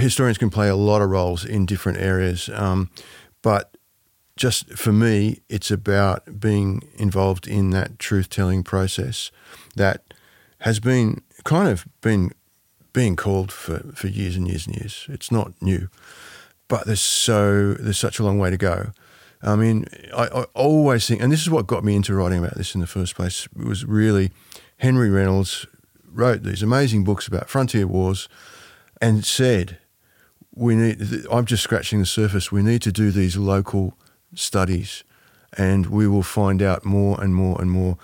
historians can play a lot of roles in different areas, um, but just for me, it's about being involved in that truth telling process that has been kind of been being called for, for years and years and years. It's not new, but there's so there's such a long way to go. I mean, I, I always think, and this is what got me into writing about this in the first place. Was really Henry Reynolds wrote these amazing books about frontier wars, and said, "We need." I'm just scratching the surface. We need to do these local studies, and we will find out more and more and more.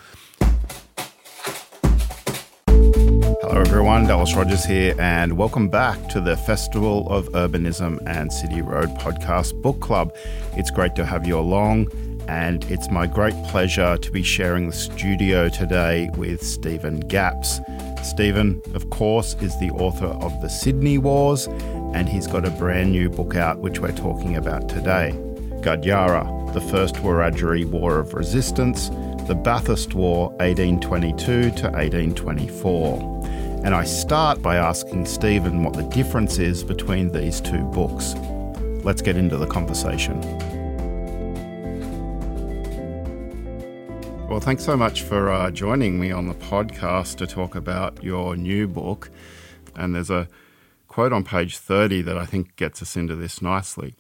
Hello, everyone. Dallas Rogers here, and welcome back to the Festival of Urbanism and City Road podcast book club. It's great to have you along, and it's my great pleasure to be sharing the studio today with Stephen Gapps. Stephen, of course, is the author of The Sydney Wars, and he's got a brand new book out which we're talking about today Gudyarra, the First Wiradyuri War of Resistance, the Bathurst War 1822 to 1824 and I start by asking Stephen what the difference is between these two books. Let's get into the conversation. Well, thanks so much for uh, joining me on the podcast to talk about your new book. And there's a quote on page 30 that I think gets us into this nicely.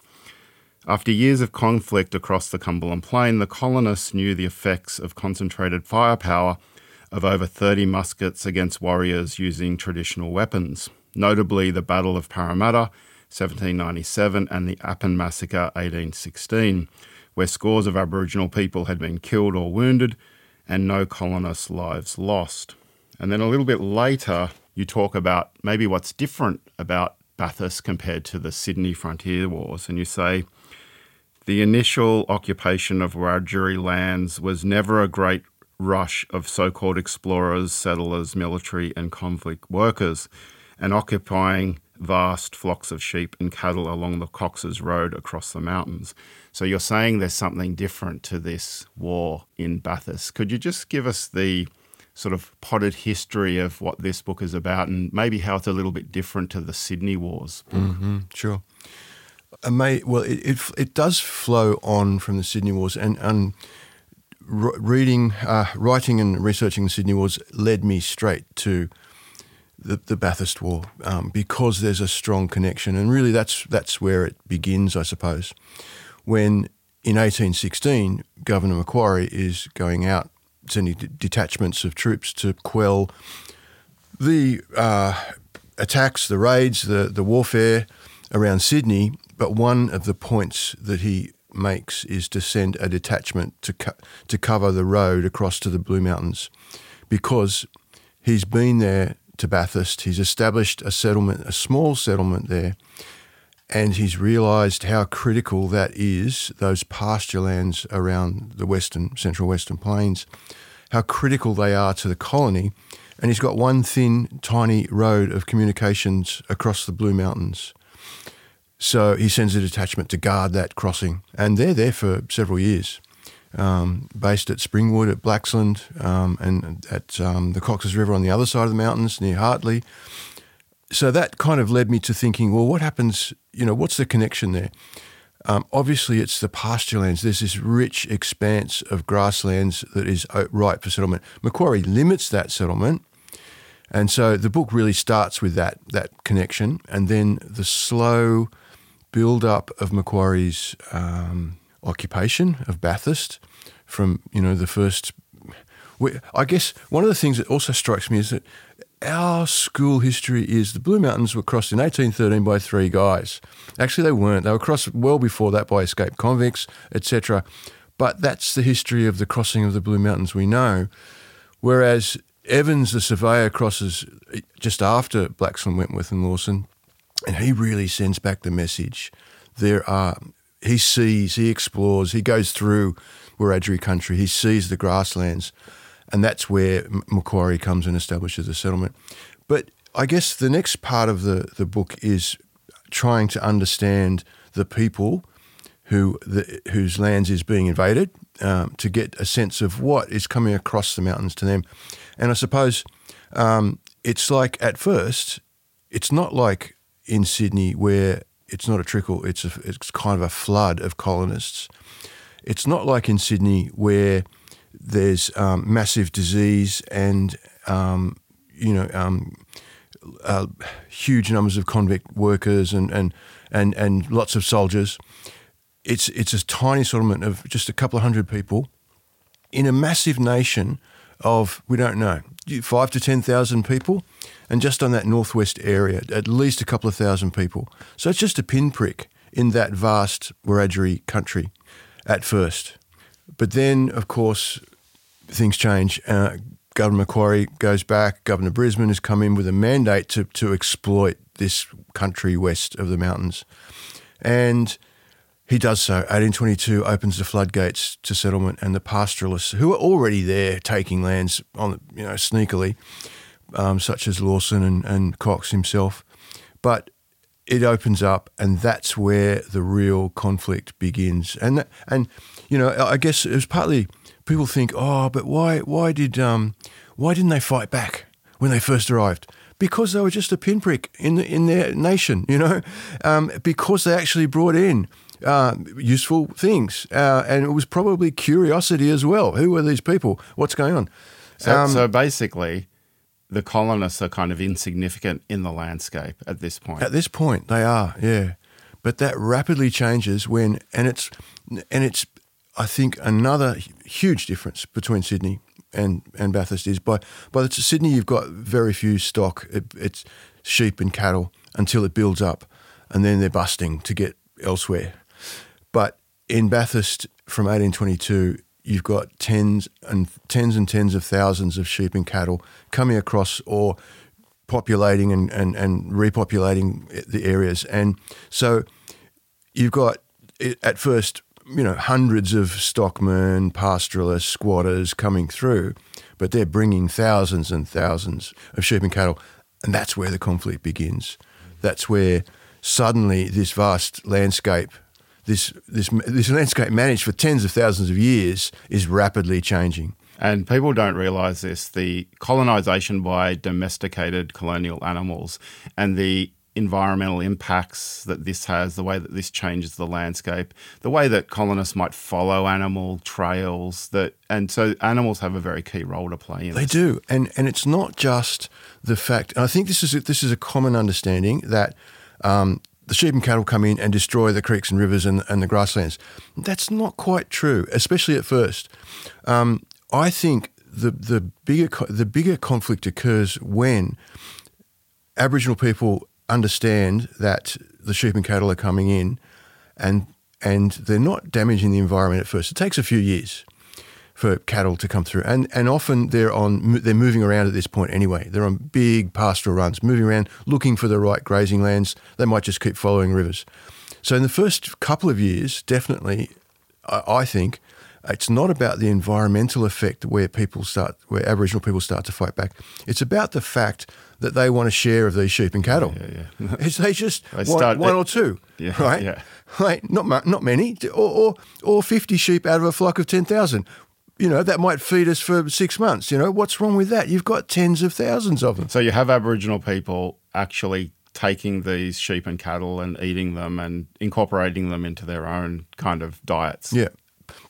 After years of conflict across the Cumberland Plain, the colonists knew the effects of concentrated firepower of over 30 muskets against warriors using traditional weapons, notably the Battle of Parramatta, 1797, and the Appin Massacre, 1816, where scores of Aboriginal people had been killed or wounded and no colonists' lives lost. And then a little bit later, you talk about maybe what's different about Bathurst compared to the Sydney Frontier Wars, and you say, the initial occupation of Wiradyuri lands was never a great rush of so called explorers, settlers, military, and convict workers, and occupying vast flocks of sheep and cattle along the Cox's Road across the mountains. So you're saying there's something different to this war in Bathurst. Could you just give us the sort of potted history of what this book is about and maybe how it's a little bit different to the Sydney Wars book? Mm-hmm, sure. May, well, it, it, it does flow on from the Sydney Wars, and, and reading, uh, writing, and researching the Sydney Wars led me straight to the, the Bathurst War um, because there's a strong connection, and really that's that's where it begins, I suppose. When in 1816, Governor Macquarie is going out sending detachments of troops to quell the uh, attacks, the raids, the the warfare around Sydney. But one of the points that he makes is to send a detachment to co- to cover the road across to the Blue Mountains, because he's been there to Bathurst. He's established a settlement, a small settlement there, and he's realised how critical that is. Those pasture lands around the western, central western plains, how critical they are to the colony. And he's got one thin, tiny road of communications across the Blue Mountains. So he sends a detachment to guard that crossing, and they're there for several years, um, based at Springwood, at Blaxland um, and at um, the Cox's River on the other side of the mountains near Hartley. So that kind of led me to thinking, well, what happens? You know, what's the connection there? Um, obviously, it's the pasture lands. There's this rich expanse of grasslands that is uh, ripe for settlement. Macquarie limits that settlement. And so the book really starts with that that connection, and then the slow build-up of Macquarie's um, occupation of Bathurst from you know the first. I guess one of the things that also strikes me is that our school history is the Blue Mountains were crossed in 1813 by three guys. Actually, they weren't. They were crossed well before that by escaped convicts, etc. But that's the history of the crossing of the Blue Mountains we know. Whereas Evans, the surveyor, crosses just after Blaxland, Wentworth, and Lawson and he really sends back the message. There are he sees, he explores, he goes through Wiradyuri country, he sees the grasslands, and that's where Macquarie comes and establishes a settlement. But I guess the next part of the, the book is trying to understand the people who the, whose lands is being invaded um, to get a sense of what is coming across the mountains to them. And I suppose um, it's like at first, it's not like in Sydney where it's not a trickle; it's a, it's kind of a flood of colonists. It's not like in Sydney where there's um, massive disease and um, you know um, uh, huge numbers of convict workers and, and and and lots of soldiers. It's it's a tiny settlement of just a couple of hundred people in a massive nation of we don't know five to ten thousand people, and just on that northwest area, at least a couple of thousand people. So it's just a pinprick in that vast Wiradyuri country at first. But then, of course, things change. Uh, Governor Macquarie goes back. Governor Brisbane has come in with a mandate to, to exploit this country west of the mountains. And he does so. 1822 opens the floodgates to settlement, and the pastoralists, who are already there taking lands on, you know, sneakily, um, such as Lawson and, and Cox himself. But it opens up, and that's where the real conflict begins. And and you know, I guess it was partly people think, oh, but why why did um, why didn't they fight back when they first arrived? Because they were just a pinprick in the, in their nation, you know, um, because they actually brought in uh, useful things, uh, and it was probably curiosity as well. Who are these people? What's going on? So, um, so basically, the colonists are kind of insignificant in the landscape at this point. At this point, they are, yeah. But that rapidly changes when, and it's, and it's, I think another huge difference between Sydney and, and Bathurst is by by the Sydney you've got very few stock. It, it's sheep and cattle until it builds up, and then they're busting to get elsewhere. But in Bathurst from 1822, you've got tens and tens and tens of thousands of sheep and cattle coming across or populating and, and, and repopulating the areas. And so you've got at first, you know, hundreds of stockmen, pastoralists, squatters coming through, but they're bringing thousands and thousands of sheep and cattle. And that's where the conflict begins. That's where suddenly this vast landscape this, this, this landscape managed for tens of thousands of years is rapidly changing. And people don't realize this the colonization by domesticated colonial animals and the environmental impacts that this has, the way that this changes the landscape, the way that colonists might follow animal trails that and so animals have a very key role to play in They this. do. And and it's not just the fact and I think this is a, this is a common understanding that um, the sheep and cattle come in and destroy the creeks and rivers and, and the grasslands. That's not quite true, especially at first. Um, I think the the bigger the bigger conflict occurs when Aboriginal people understand that the sheep and cattle are coming in, and and they're not damaging the environment at first. It takes a few years for cattle to come through, and and often they're on they're moving around at this point anyway. They're on big pastoral runs, moving around, looking for the right grazing lands. They might just keep following rivers. So in the first couple of years, definitely, I, I think it's not about the environmental effect where people start, where Aboriginal people start to fight back. It's about the fact that they want a share of these sheep and cattle. Yeah, yeah. They just They want start- one or two, Yeah, right? yeah. Right, not not many, or, or or fifty sheep out of a flock of ten thousand. You know that might feed us for six months. You know what's wrong with that? You've got tens of thousands of them. So you have Aboriginal people actually taking these sheep and cattle and eating them and incorporating them into their own kind of diets. Yeah,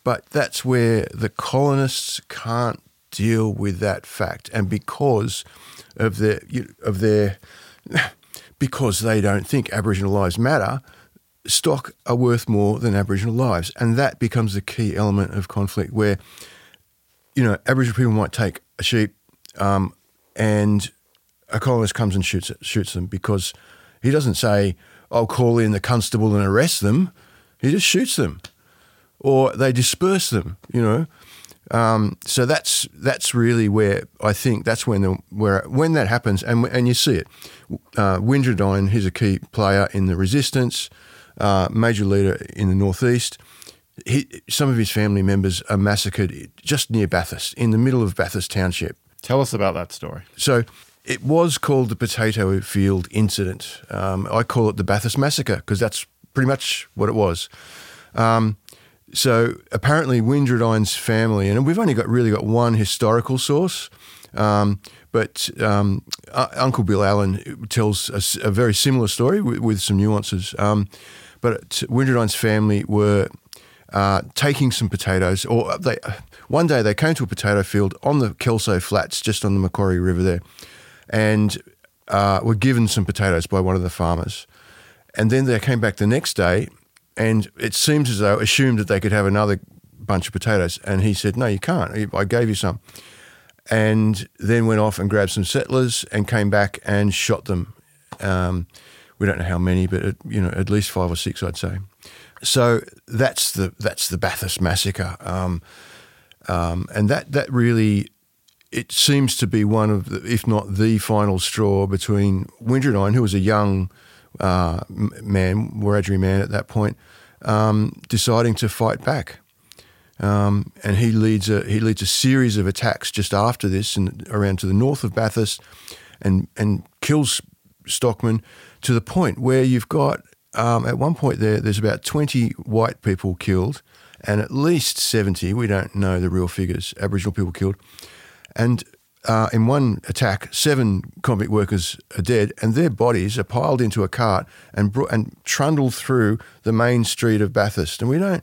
but that's where the colonists can't deal with that fact, and because of their of their because they don't think Aboriginal lives matter, stock are worth more than Aboriginal lives, and that becomes the key element of conflict. Where you know Aboriginal people might take a sheep, um, and a colonist comes and shoots it, shoots them because he doesn't say, "I'll call in the constable and arrest them." He just shoots them or they disperse them. You know, um, so that's that's really where I think that's when the where when that happens, and and you see it. Uh, Windradyne, he's a key player in the resistance, uh, major leader in the northeast. He, some of his family members are massacred just near Bathurst, in the middle of Bathurst Township. Tell us about that story. So it was called the Potato Field Incident. Um, I call it the Bathurst Massacre because that's pretty much what it was. Um, so apparently, Windradyne's family, and we've only got really got one historical source, Um, but um, uh, Uncle Bill Allen tells a, a very similar story with, with some nuances. Um, but Windradyne's family were uh, taking some potatoes, or they one day they came to a potato field on the Kelso Flats, just on the Macquarie River there, and uh, were given some potatoes by one of the farmers. And then they came back the next day, and it seems as though assumed that they could have another bunch of potatoes. And he said, "No, you can't. I gave you some." And then went off and grabbed some settlers and came back and shot them. Um, we don't know how many, but it, you know, at least five or six, I'd say. So that's the that's the Bathurst massacre, um, um, and that that really it seems to be one of the, if not the final straw between Windradyne, who was a young uh, man, Wiradyuri man at that point, um, deciding to fight back. Um, and he leads a he leads a series of attacks just after this and around to the north of Bathurst, and and kills Stockman to the point where you've got um, at one point there there's about twenty white people killed, and at least seventy we don't know the real figures Aboriginal people killed, and uh, in one attack, seven convict workers are dead, and their bodies are piled into a cart and and trundled through the main street of Bathurst. And we don't,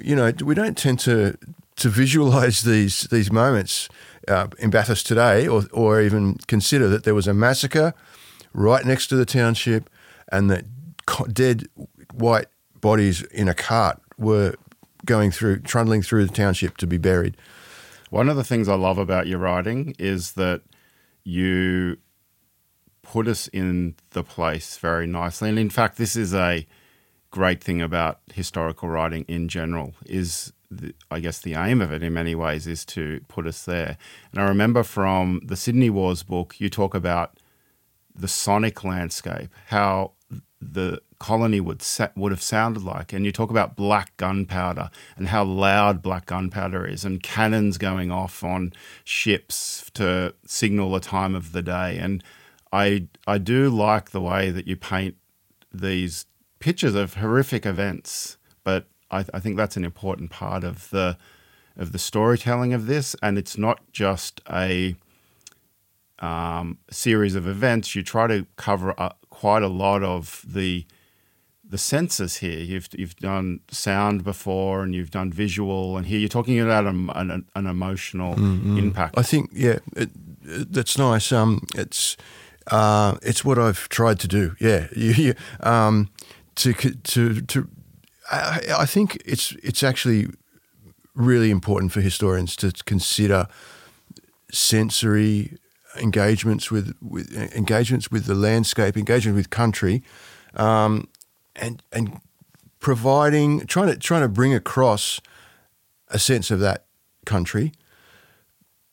you know, we don't tend to to visualise these these moments uh, in Bathurst today, or or even consider that there was a massacre right next to the township, and that dead white bodies in a cart were going through, trundling through the township to be buried. One of the things I love about your writing is that you put us in the place very nicely. And in fact, this is a great thing about historical writing in general is the, I guess the aim of it in many ways is to put us there. And I remember from the Sydney Wars book, you talk about the sonic landscape, how the colony would sa- would have sounded like. And you talk about black gunpowder and how loud black gunpowder is, and cannons going off on ships to signal the time of the day. And I I do like the way that you paint these pictures of horrific events, but I, I think that's an important part of the of the storytelling of this, and it's not just a um, series of events. You try to cover quite a lot of the the senses here. You've you've done sound before, and you've done visual, and here you're talking about an, an, an emotional mm-hmm. impact. I think, yeah, it, it, that's nice. Um, it's uh, it's what I've tried to do. Yeah, you, you, um, to to to. I, I think it's it's actually really important for historians to consider sensory engagements with, with engagements with the landscape, engagement with country, um, and and providing trying to trying to bring across a sense of that country.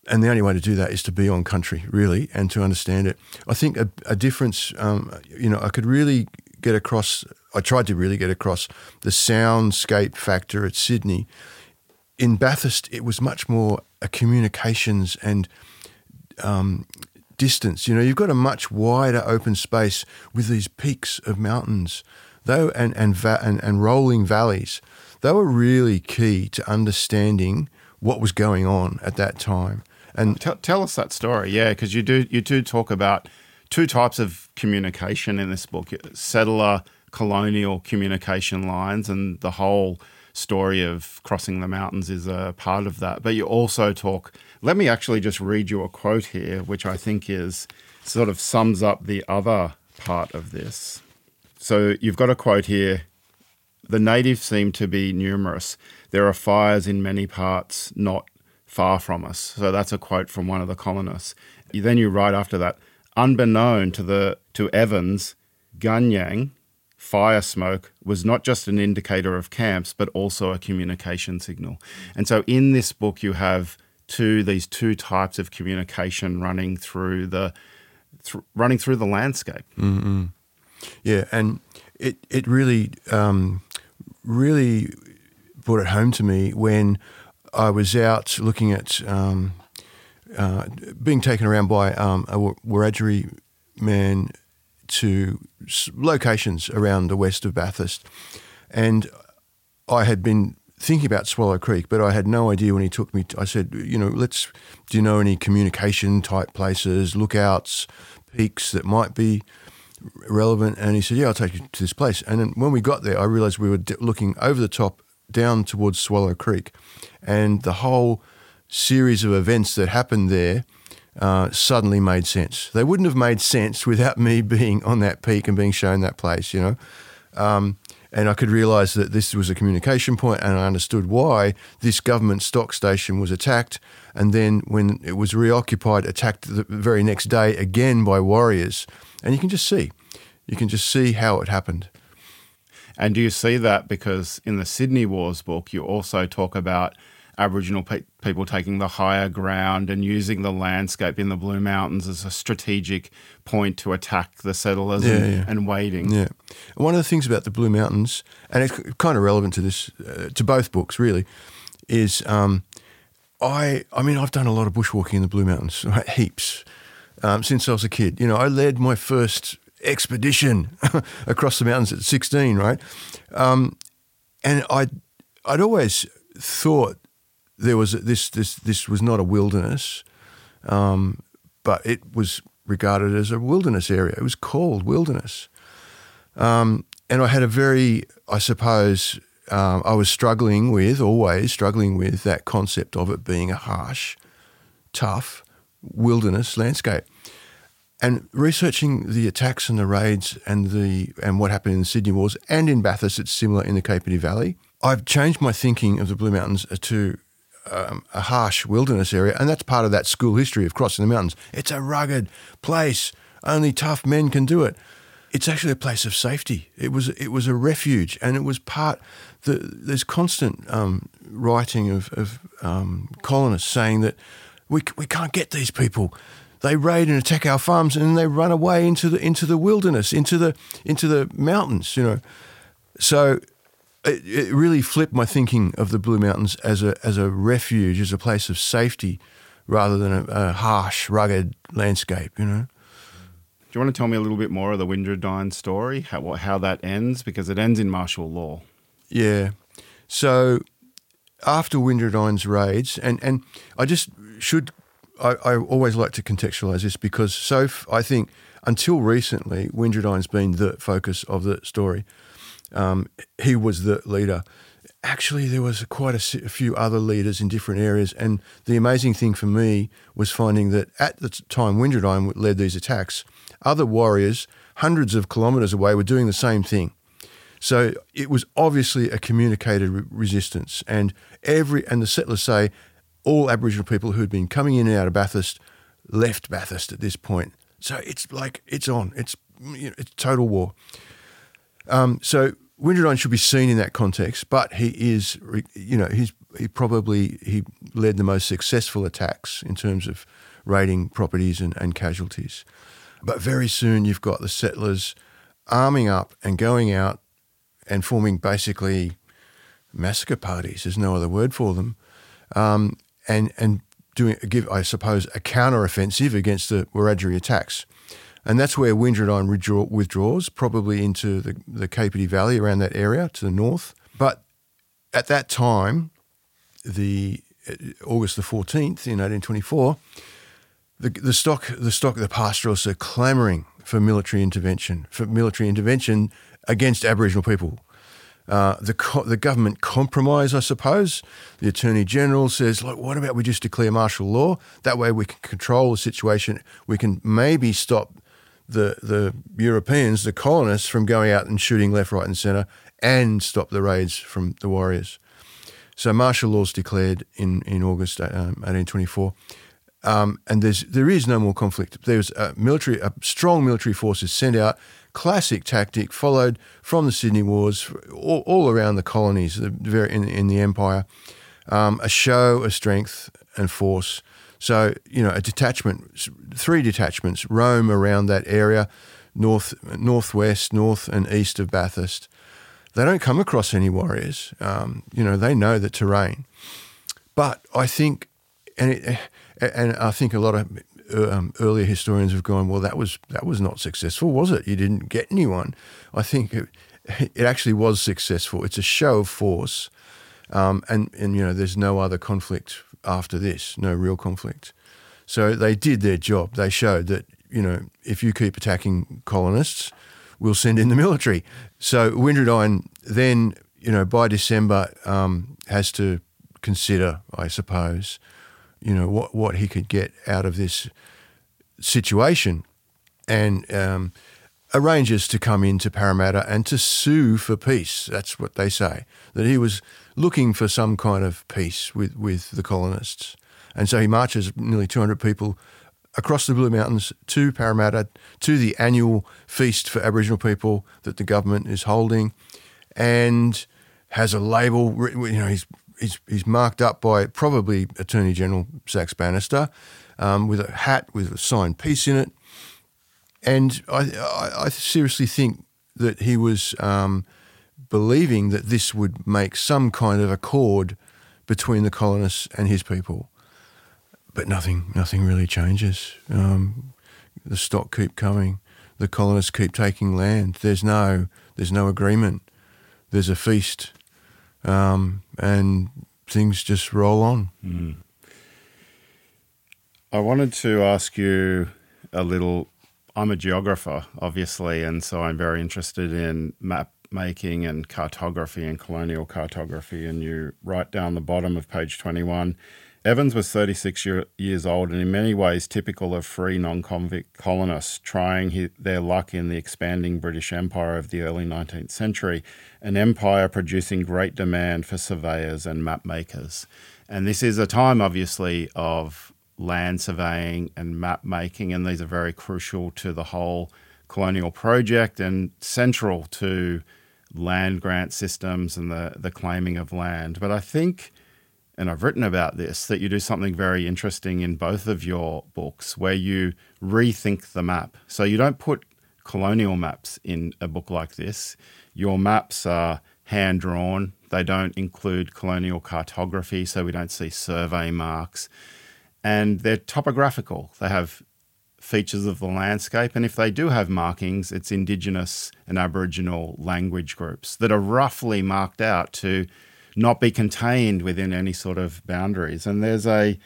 And the only way to do that is to be on country, really, and to understand it. I think a, a difference, um, you know, I could really get across. I tried to really get across the soundscape factor at Sydney. In Bathurst, it was much more a communications and um, distance. You know, you've got a much wider open space with these peaks of mountains, though, and and and, and rolling valleys. They were really key to understanding what was going on at that time. And tell, tell us that story, yeah, because you do you do talk about two types of communication in this book: settler colonial communication lines, and the whole story of crossing the mountains is a part of that. But you also talk let me actually just read you a quote here, which I think is sort of sums up the other part of this. So you've got a quote here. The natives seem to be numerous. There are fires in many parts not far from us. So that's a quote from one of the colonists. Then you write after that, unbeknown to the to Evans, Gunyang, fire smoke was not just an indicator of camps, but also a communication signal. And so in this book, you have to these two types of communication running through the th- running through the landscape. Mm-hmm. Yeah, and it it really um, really brought it home to me when I was out looking at um, uh, being taken around by um, a Wiradyuri man to locations around the west of Bathurst, and I had been thinking about Swallow Creek, but I had no idea when he took me. To, I said, you know, let's. Do you know any communication type places, lookouts, peaks that might be relevant? And he said, yeah, I'll take you to this place. And then when we got there, I realized we were d- looking over the top down towards Swallow Creek, and the whole series of events that happened there. Uh, suddenly made sense. They wouldn't have made sense without me being on that peak and being shown that place, you know. Um, and I could realise that this was a communication point, and I understood why this government stock station was attacked, and then when it was reoccupied, attacked the very next day again by warriors. And you can just see, you can just see how it happened. And do you see that because in the Sydney Wars book, you also talk about Aboriginal pe- people taking the higher ground and using the landscape in the Blue Mountains as a strategic point to attack the settlers Yeah, and, yeah. and waiting. Yeah. One of the things about the Blue Mountains, and it's kind of relevant to this, uh, to both books really, is um, I, I mean, I've done a lot of bushwalking in the Blue Mountains, right? heaps, um, since I was a kid. You know, I led my first expedition across the mountains at 16, right? Um, and I, I'd always thought there was this, this, this was not a wilderness, um, but it was regarded as a wilderness area. It was called wilderness. Um, and I had a very, I suppose, um, I was struggling with, always struggling with that concept of it being a harsh, tough wilderness landscape. And researching the attacks and the raids and the and what happened in the Sydney Wars and in Bathurst, it's similar in the Capertee Valley. I've changed my thinking of the Blue Mountains to um, a harsh wilderness area, and that's part of that school history of crossing the mountains. It's a rugged place; only tough men can do it. It's actually a place of safety. It was it was a refuge, and it was part. The, there's constant um, writing of, of um, colonists saying that we we can't get these people. They raid and attack our farms, and then they run away into the into the wilderness, into the into the mountains. You know, so it, it really flipped my thinking of the Blue Mountains as a as a refuge, as a place of safety, rather than a, a harsh, rugged landscape. You know. Do you want to tell me a little bit more of the Windradyne story, how, how that ends? Because it ends in martial law. Yeah. So after Windradyne's raids, and, and I just should, I, I always like to contextualize this because so f- I think until recently, Windradyne's been the focus of the story. Um, he was the leader. Actually, there was quite a, a few other leaders in different areas, and the amazing thing for me was finding that at the time Windradyne led these attacks, other warriors hundreds of kilometres away were doing the same thing. So it was obviously a communicated re- resistance, and every and the settlers say all Aboriginal people who'd been coming in and out of Bathurst left Bathurst at this point. So it's like it's on. It's you know, it's total war. Um, so Windradyne should be seen in that context, but he is, you know, he's he probably he led the most successful attacks in terms of raiding properties and, and casualties. But very soon you've got the settlers arming up and going out and forming basically massacre parties. There's no other word for them, um, and and doing give I suppose a counter offensive against the Wiradyuri attacks, and that's where Windradyne withdraw, withdraws, probably into the the Capertee Valley around that area to the north. But at that time, the uh, August the fourteenth in 1824, the the stock the stock the pastoralists are clamouring for military intervention for military intervention against Aboriginal people. Uh, the co- the government compromise, I suppose. The attorney general says, "Look, what about we just declare martial law? That way we can control the situation. We can maybe stop the the Europeans, the colonists, from going out and shooting left, right, and centre, and stop the raids from the warriors." So martial law is declared in in August um, 1824. Um, and there's there is no more conflict. There's a military, a strong military force is sent out. Classic tactic followed from the Sydney Wars, all, all around the colonies, in, in the empire. Um, a show of strength and force. So you know, a detachment, three detachments roam around that area, north, northwest, north, and east of Bathurst. They don't come across any warriors. Um, you know, they know the terrain. But I think, and it, and I think a lot of um, earlier historians have gone, well, that was that was not successful, was it? You didn't get anyone. I think it, it actually was successful. It's a show of force, Um, and, and, you know, there's no other conflict after this, no real conflict. So they did their job. They showed that, you know, if you keep attacking colonists, we'll send in the military. So Windradyne then, you know, by December um, has to consider, I suppose, you know, what, what he could get out of this situation and um, arranges to come into Parramatta and to sue for peace. That's what they say, that he was looking for some kind of peace with, with the colonists. And so he marches nearly 200 people across the Blue Mountains to Parramatta to the annual feast for Aboriginal people that the government is holding and has a label, you know, he's, he's, he's marked up by probably Attorney General Saxe Bannister um, with a hat with a signed peace in it and I, I, I seriously think that he was um, believing that this would make some kind of accord between the colonists and his people. But nothing, nothing really changes. Um, the stock keep coming. The colonists keep taking land. There's no, there's no agreement. There's a feast, um, and things just roll on. Mm. I wanted to ask you a little I'm a geographer, obviously, and so I'm very interested in map making and cartography and colonial cartography. And you write down the bottom of page 21 Evans was 36 year, years old and in many ways typical of free non convict colonists trying his, their luck in the expanding British Empire of the early 19th century, an empire producing great demand for surveyors and map makers. And this is a time, obviously, of land surveying and map making, and these are very crucial to the whole colonial project and central to land grant systems and the, the claiming of land. But I think, and I've written about this, that you do something very interesting in both of your books where you rethink the map. So you don't put colonial maps in a book like this. Your maps are hand drawn, they don't include colonial cartography, so we don't see survey marks and they're topographical. They have features of the landscape, and if they do have markings, it's Indigenous and Aboriginal language groups that are roughly marked out to not be contained within any sort of boundaries. And there's a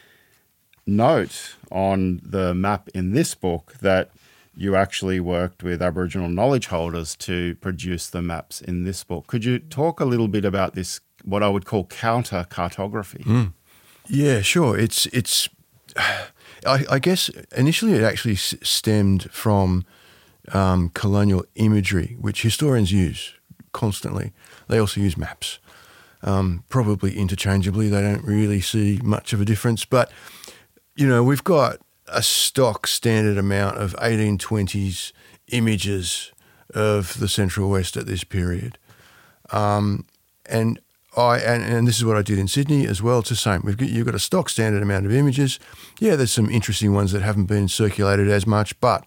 note on the map in this book that you actually worked with Aboriginal knowledge holders to produce the maps in this book. Could you talk a little bit about this, what I would call counter cartography? Mm. Yeah, sure. It's it's I, I, guess initially it actually stemmed from um, colonial imagery, which historians use constantly. They also use maps, um, probably interchangeably. They don't really see much of a difference. But, you know, we've got a stock standard amount of 1820s images of the Central West at this period. Um, and I and, and this is what I did in Sydney as well. It's the same. We've got, you've got a stock standard amount of images. Yeah, there's some interesting ones that haven't been circulated as much, but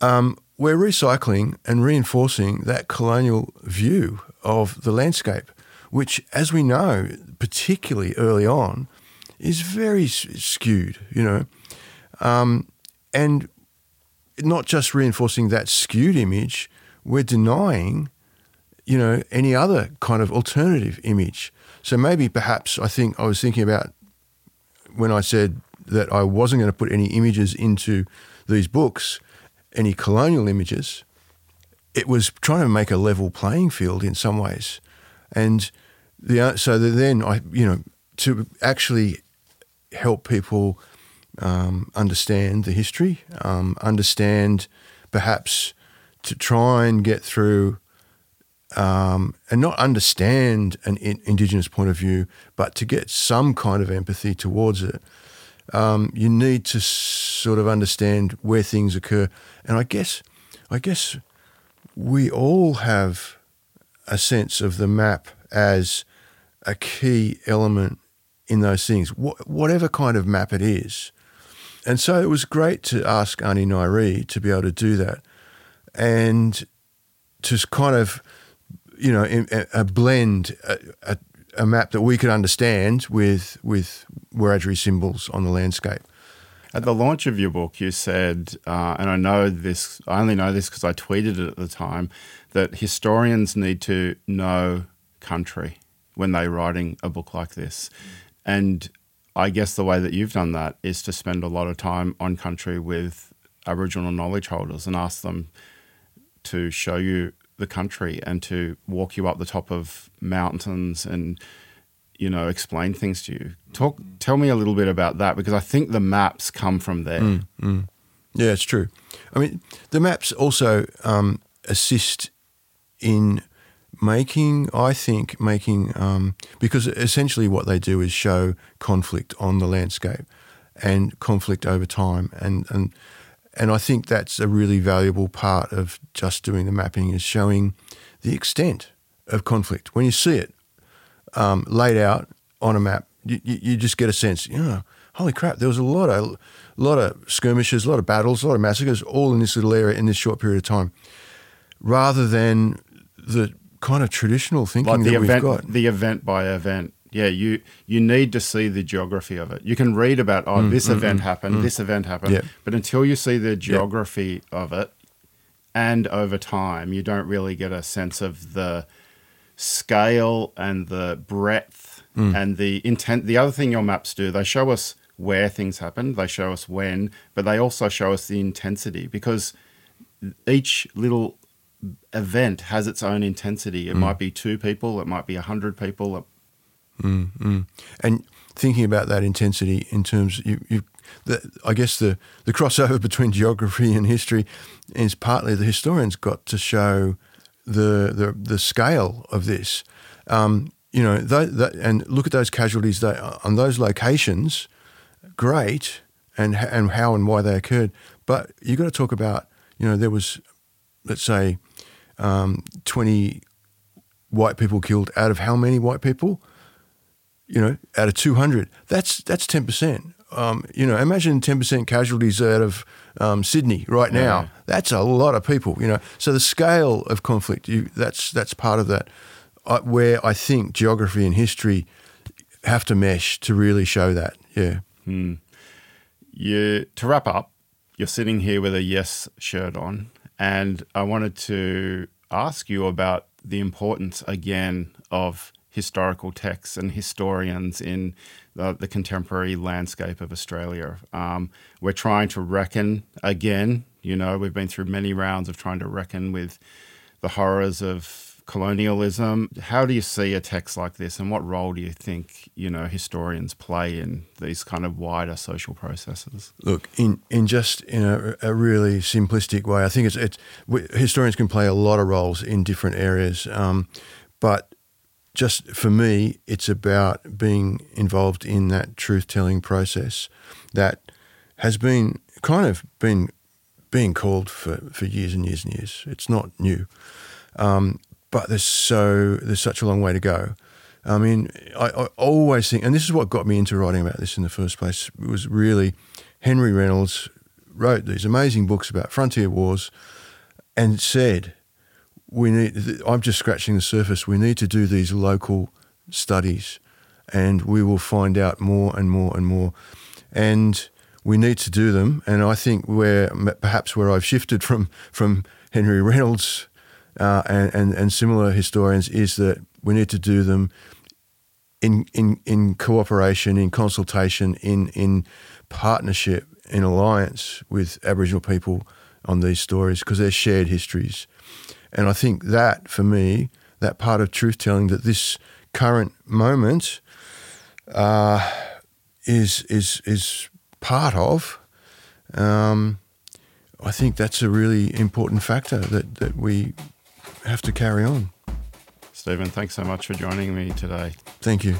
um, we're recycling and reinforcing that colonial view of the landscape, which, as we know, particularly early on, is very skewed. You know, um, and not just reinforcing that skewed image, we're denying you know, any other kind of alternative image. So maybe perhaps I think I was thinking about when I said that I wasn't going to put any images into these books, any colonial images. It was trying to make a level playing field in some ways, and the so then I you know to actually help people um, understand the history, um, understand perhaps to try and get through um, and not understand an Indigenous point of view, but to get some kind of empathy towards it, um, you need to sort of understand where things occur. And I guess, I guess, we all have a sense of the map as a key element in those things, wh- whatever kind of map it is. And so it was great to ask Ani Nairi to be able to do that, and to kind of you know, a, blend, a, a, map that we could understand with with Wiradyuri symbols on the landscape. At the launch of your book, you said, uh, and I know this, I only know this because I tweeted it at the time, that historians need to know country. When they're writing a book like this. And I guess the way that you've done that is to spend a lot of time on country with Aboriginal knowledge holders and ask them to show you the country and to walk you up the top of mountains and you know explain things to you. Talk, tell me a little bit about that because I think the maps come from there. Mm, mm. Yeah, it's true. I mean, the maps also um, assist in making, I think, making um, because essentially what they do is show conflict on the landscape and conflict over time, and and and I think that's a really valuable part of just doing the mapping is showing the extent of conflict. When you see it um, laid out on a map, you, you, just get a sense, you know, holy crap, there was a lot of, a lot of skirmishes, a lot of battles, a lot of massacres, all in this little area in this short period of time, rather than the kind of traditional thinking like the that event, we've got. The event by event yeah, you you need to see the geography of it. You can read about oh, Mm, this mm, event mm, happened, mm. this event happened, Yeah. but until you see the geography of it, and over time, you don't really get a sense of the scale and the breadth Mm. and the intent. The other thing your maps do, they show us where things happened, they show us when, but they also show us the intensity because each little event has its own intensity. Mm. It might be two people, it might be a hundred people, Mm, mm. And thinking about that intensity in terms, you, you, the, I guess the, the crossover between geography and history is partly the historians got to show the the, the scale of this. Um, you know, tho- tho- and look at those casualties they, on those locations. Great, and and how and why they occurred. But you got to talk about, you know, there was, let's say, um, twenty white people killed out of how many white people? you know, out of 200, that's that's 10%. Um, you know, imagine 10% casualties out of um, Sydney right now. Yeah. That's a lot of people, you know. So the scale of conflict, you, that's that's part of that, uh, where I think geography and history have to mesh to really show that. Yeah. you to wrap up, you're sitting here with a yes shirt on, and I wanted to ask you about the importance again of historical texts and historians in the, the contemporary landscape of Australia. Um, we're trying to reckon again. You know, we've been through many rounds of trying to reckon with the horrors of colonialism. How do you see a text like this, and what role do you think you know historians play in these kind of wider social processes? Look, in, in just in a, a really simplistic way, I think it's, it's historians can play a lot of roles in different areas, um, but just for me, it's about being involved in that truth telling process that has been kind of been being called for, for years and years and years. It's not new, um, but there's so there's such a long way to go. I mean, I, I always think, and this is what got me into writing about this in the first place. Was really Henry Reynolds wrote these amazing books about frontier wars, and said, "We need." I'm just scratching the surface. We need to do these local studies, and we will find out more and more and more, and we need to do them. And I think where perhaps where I've shifted from from Henry Reynolds uh, and, and and similar historians is that we need to do them in in in cooperation, in consultation, in in partnership, in alliance with Aboriginal people on these stories because they're shared histories. And I think that for me, that part of truth telling that this current moment uh, is is is part of. Um, I think that's a really important factor that, that we have to carry on. Stephen, thanks so much for joining me today. Thank you.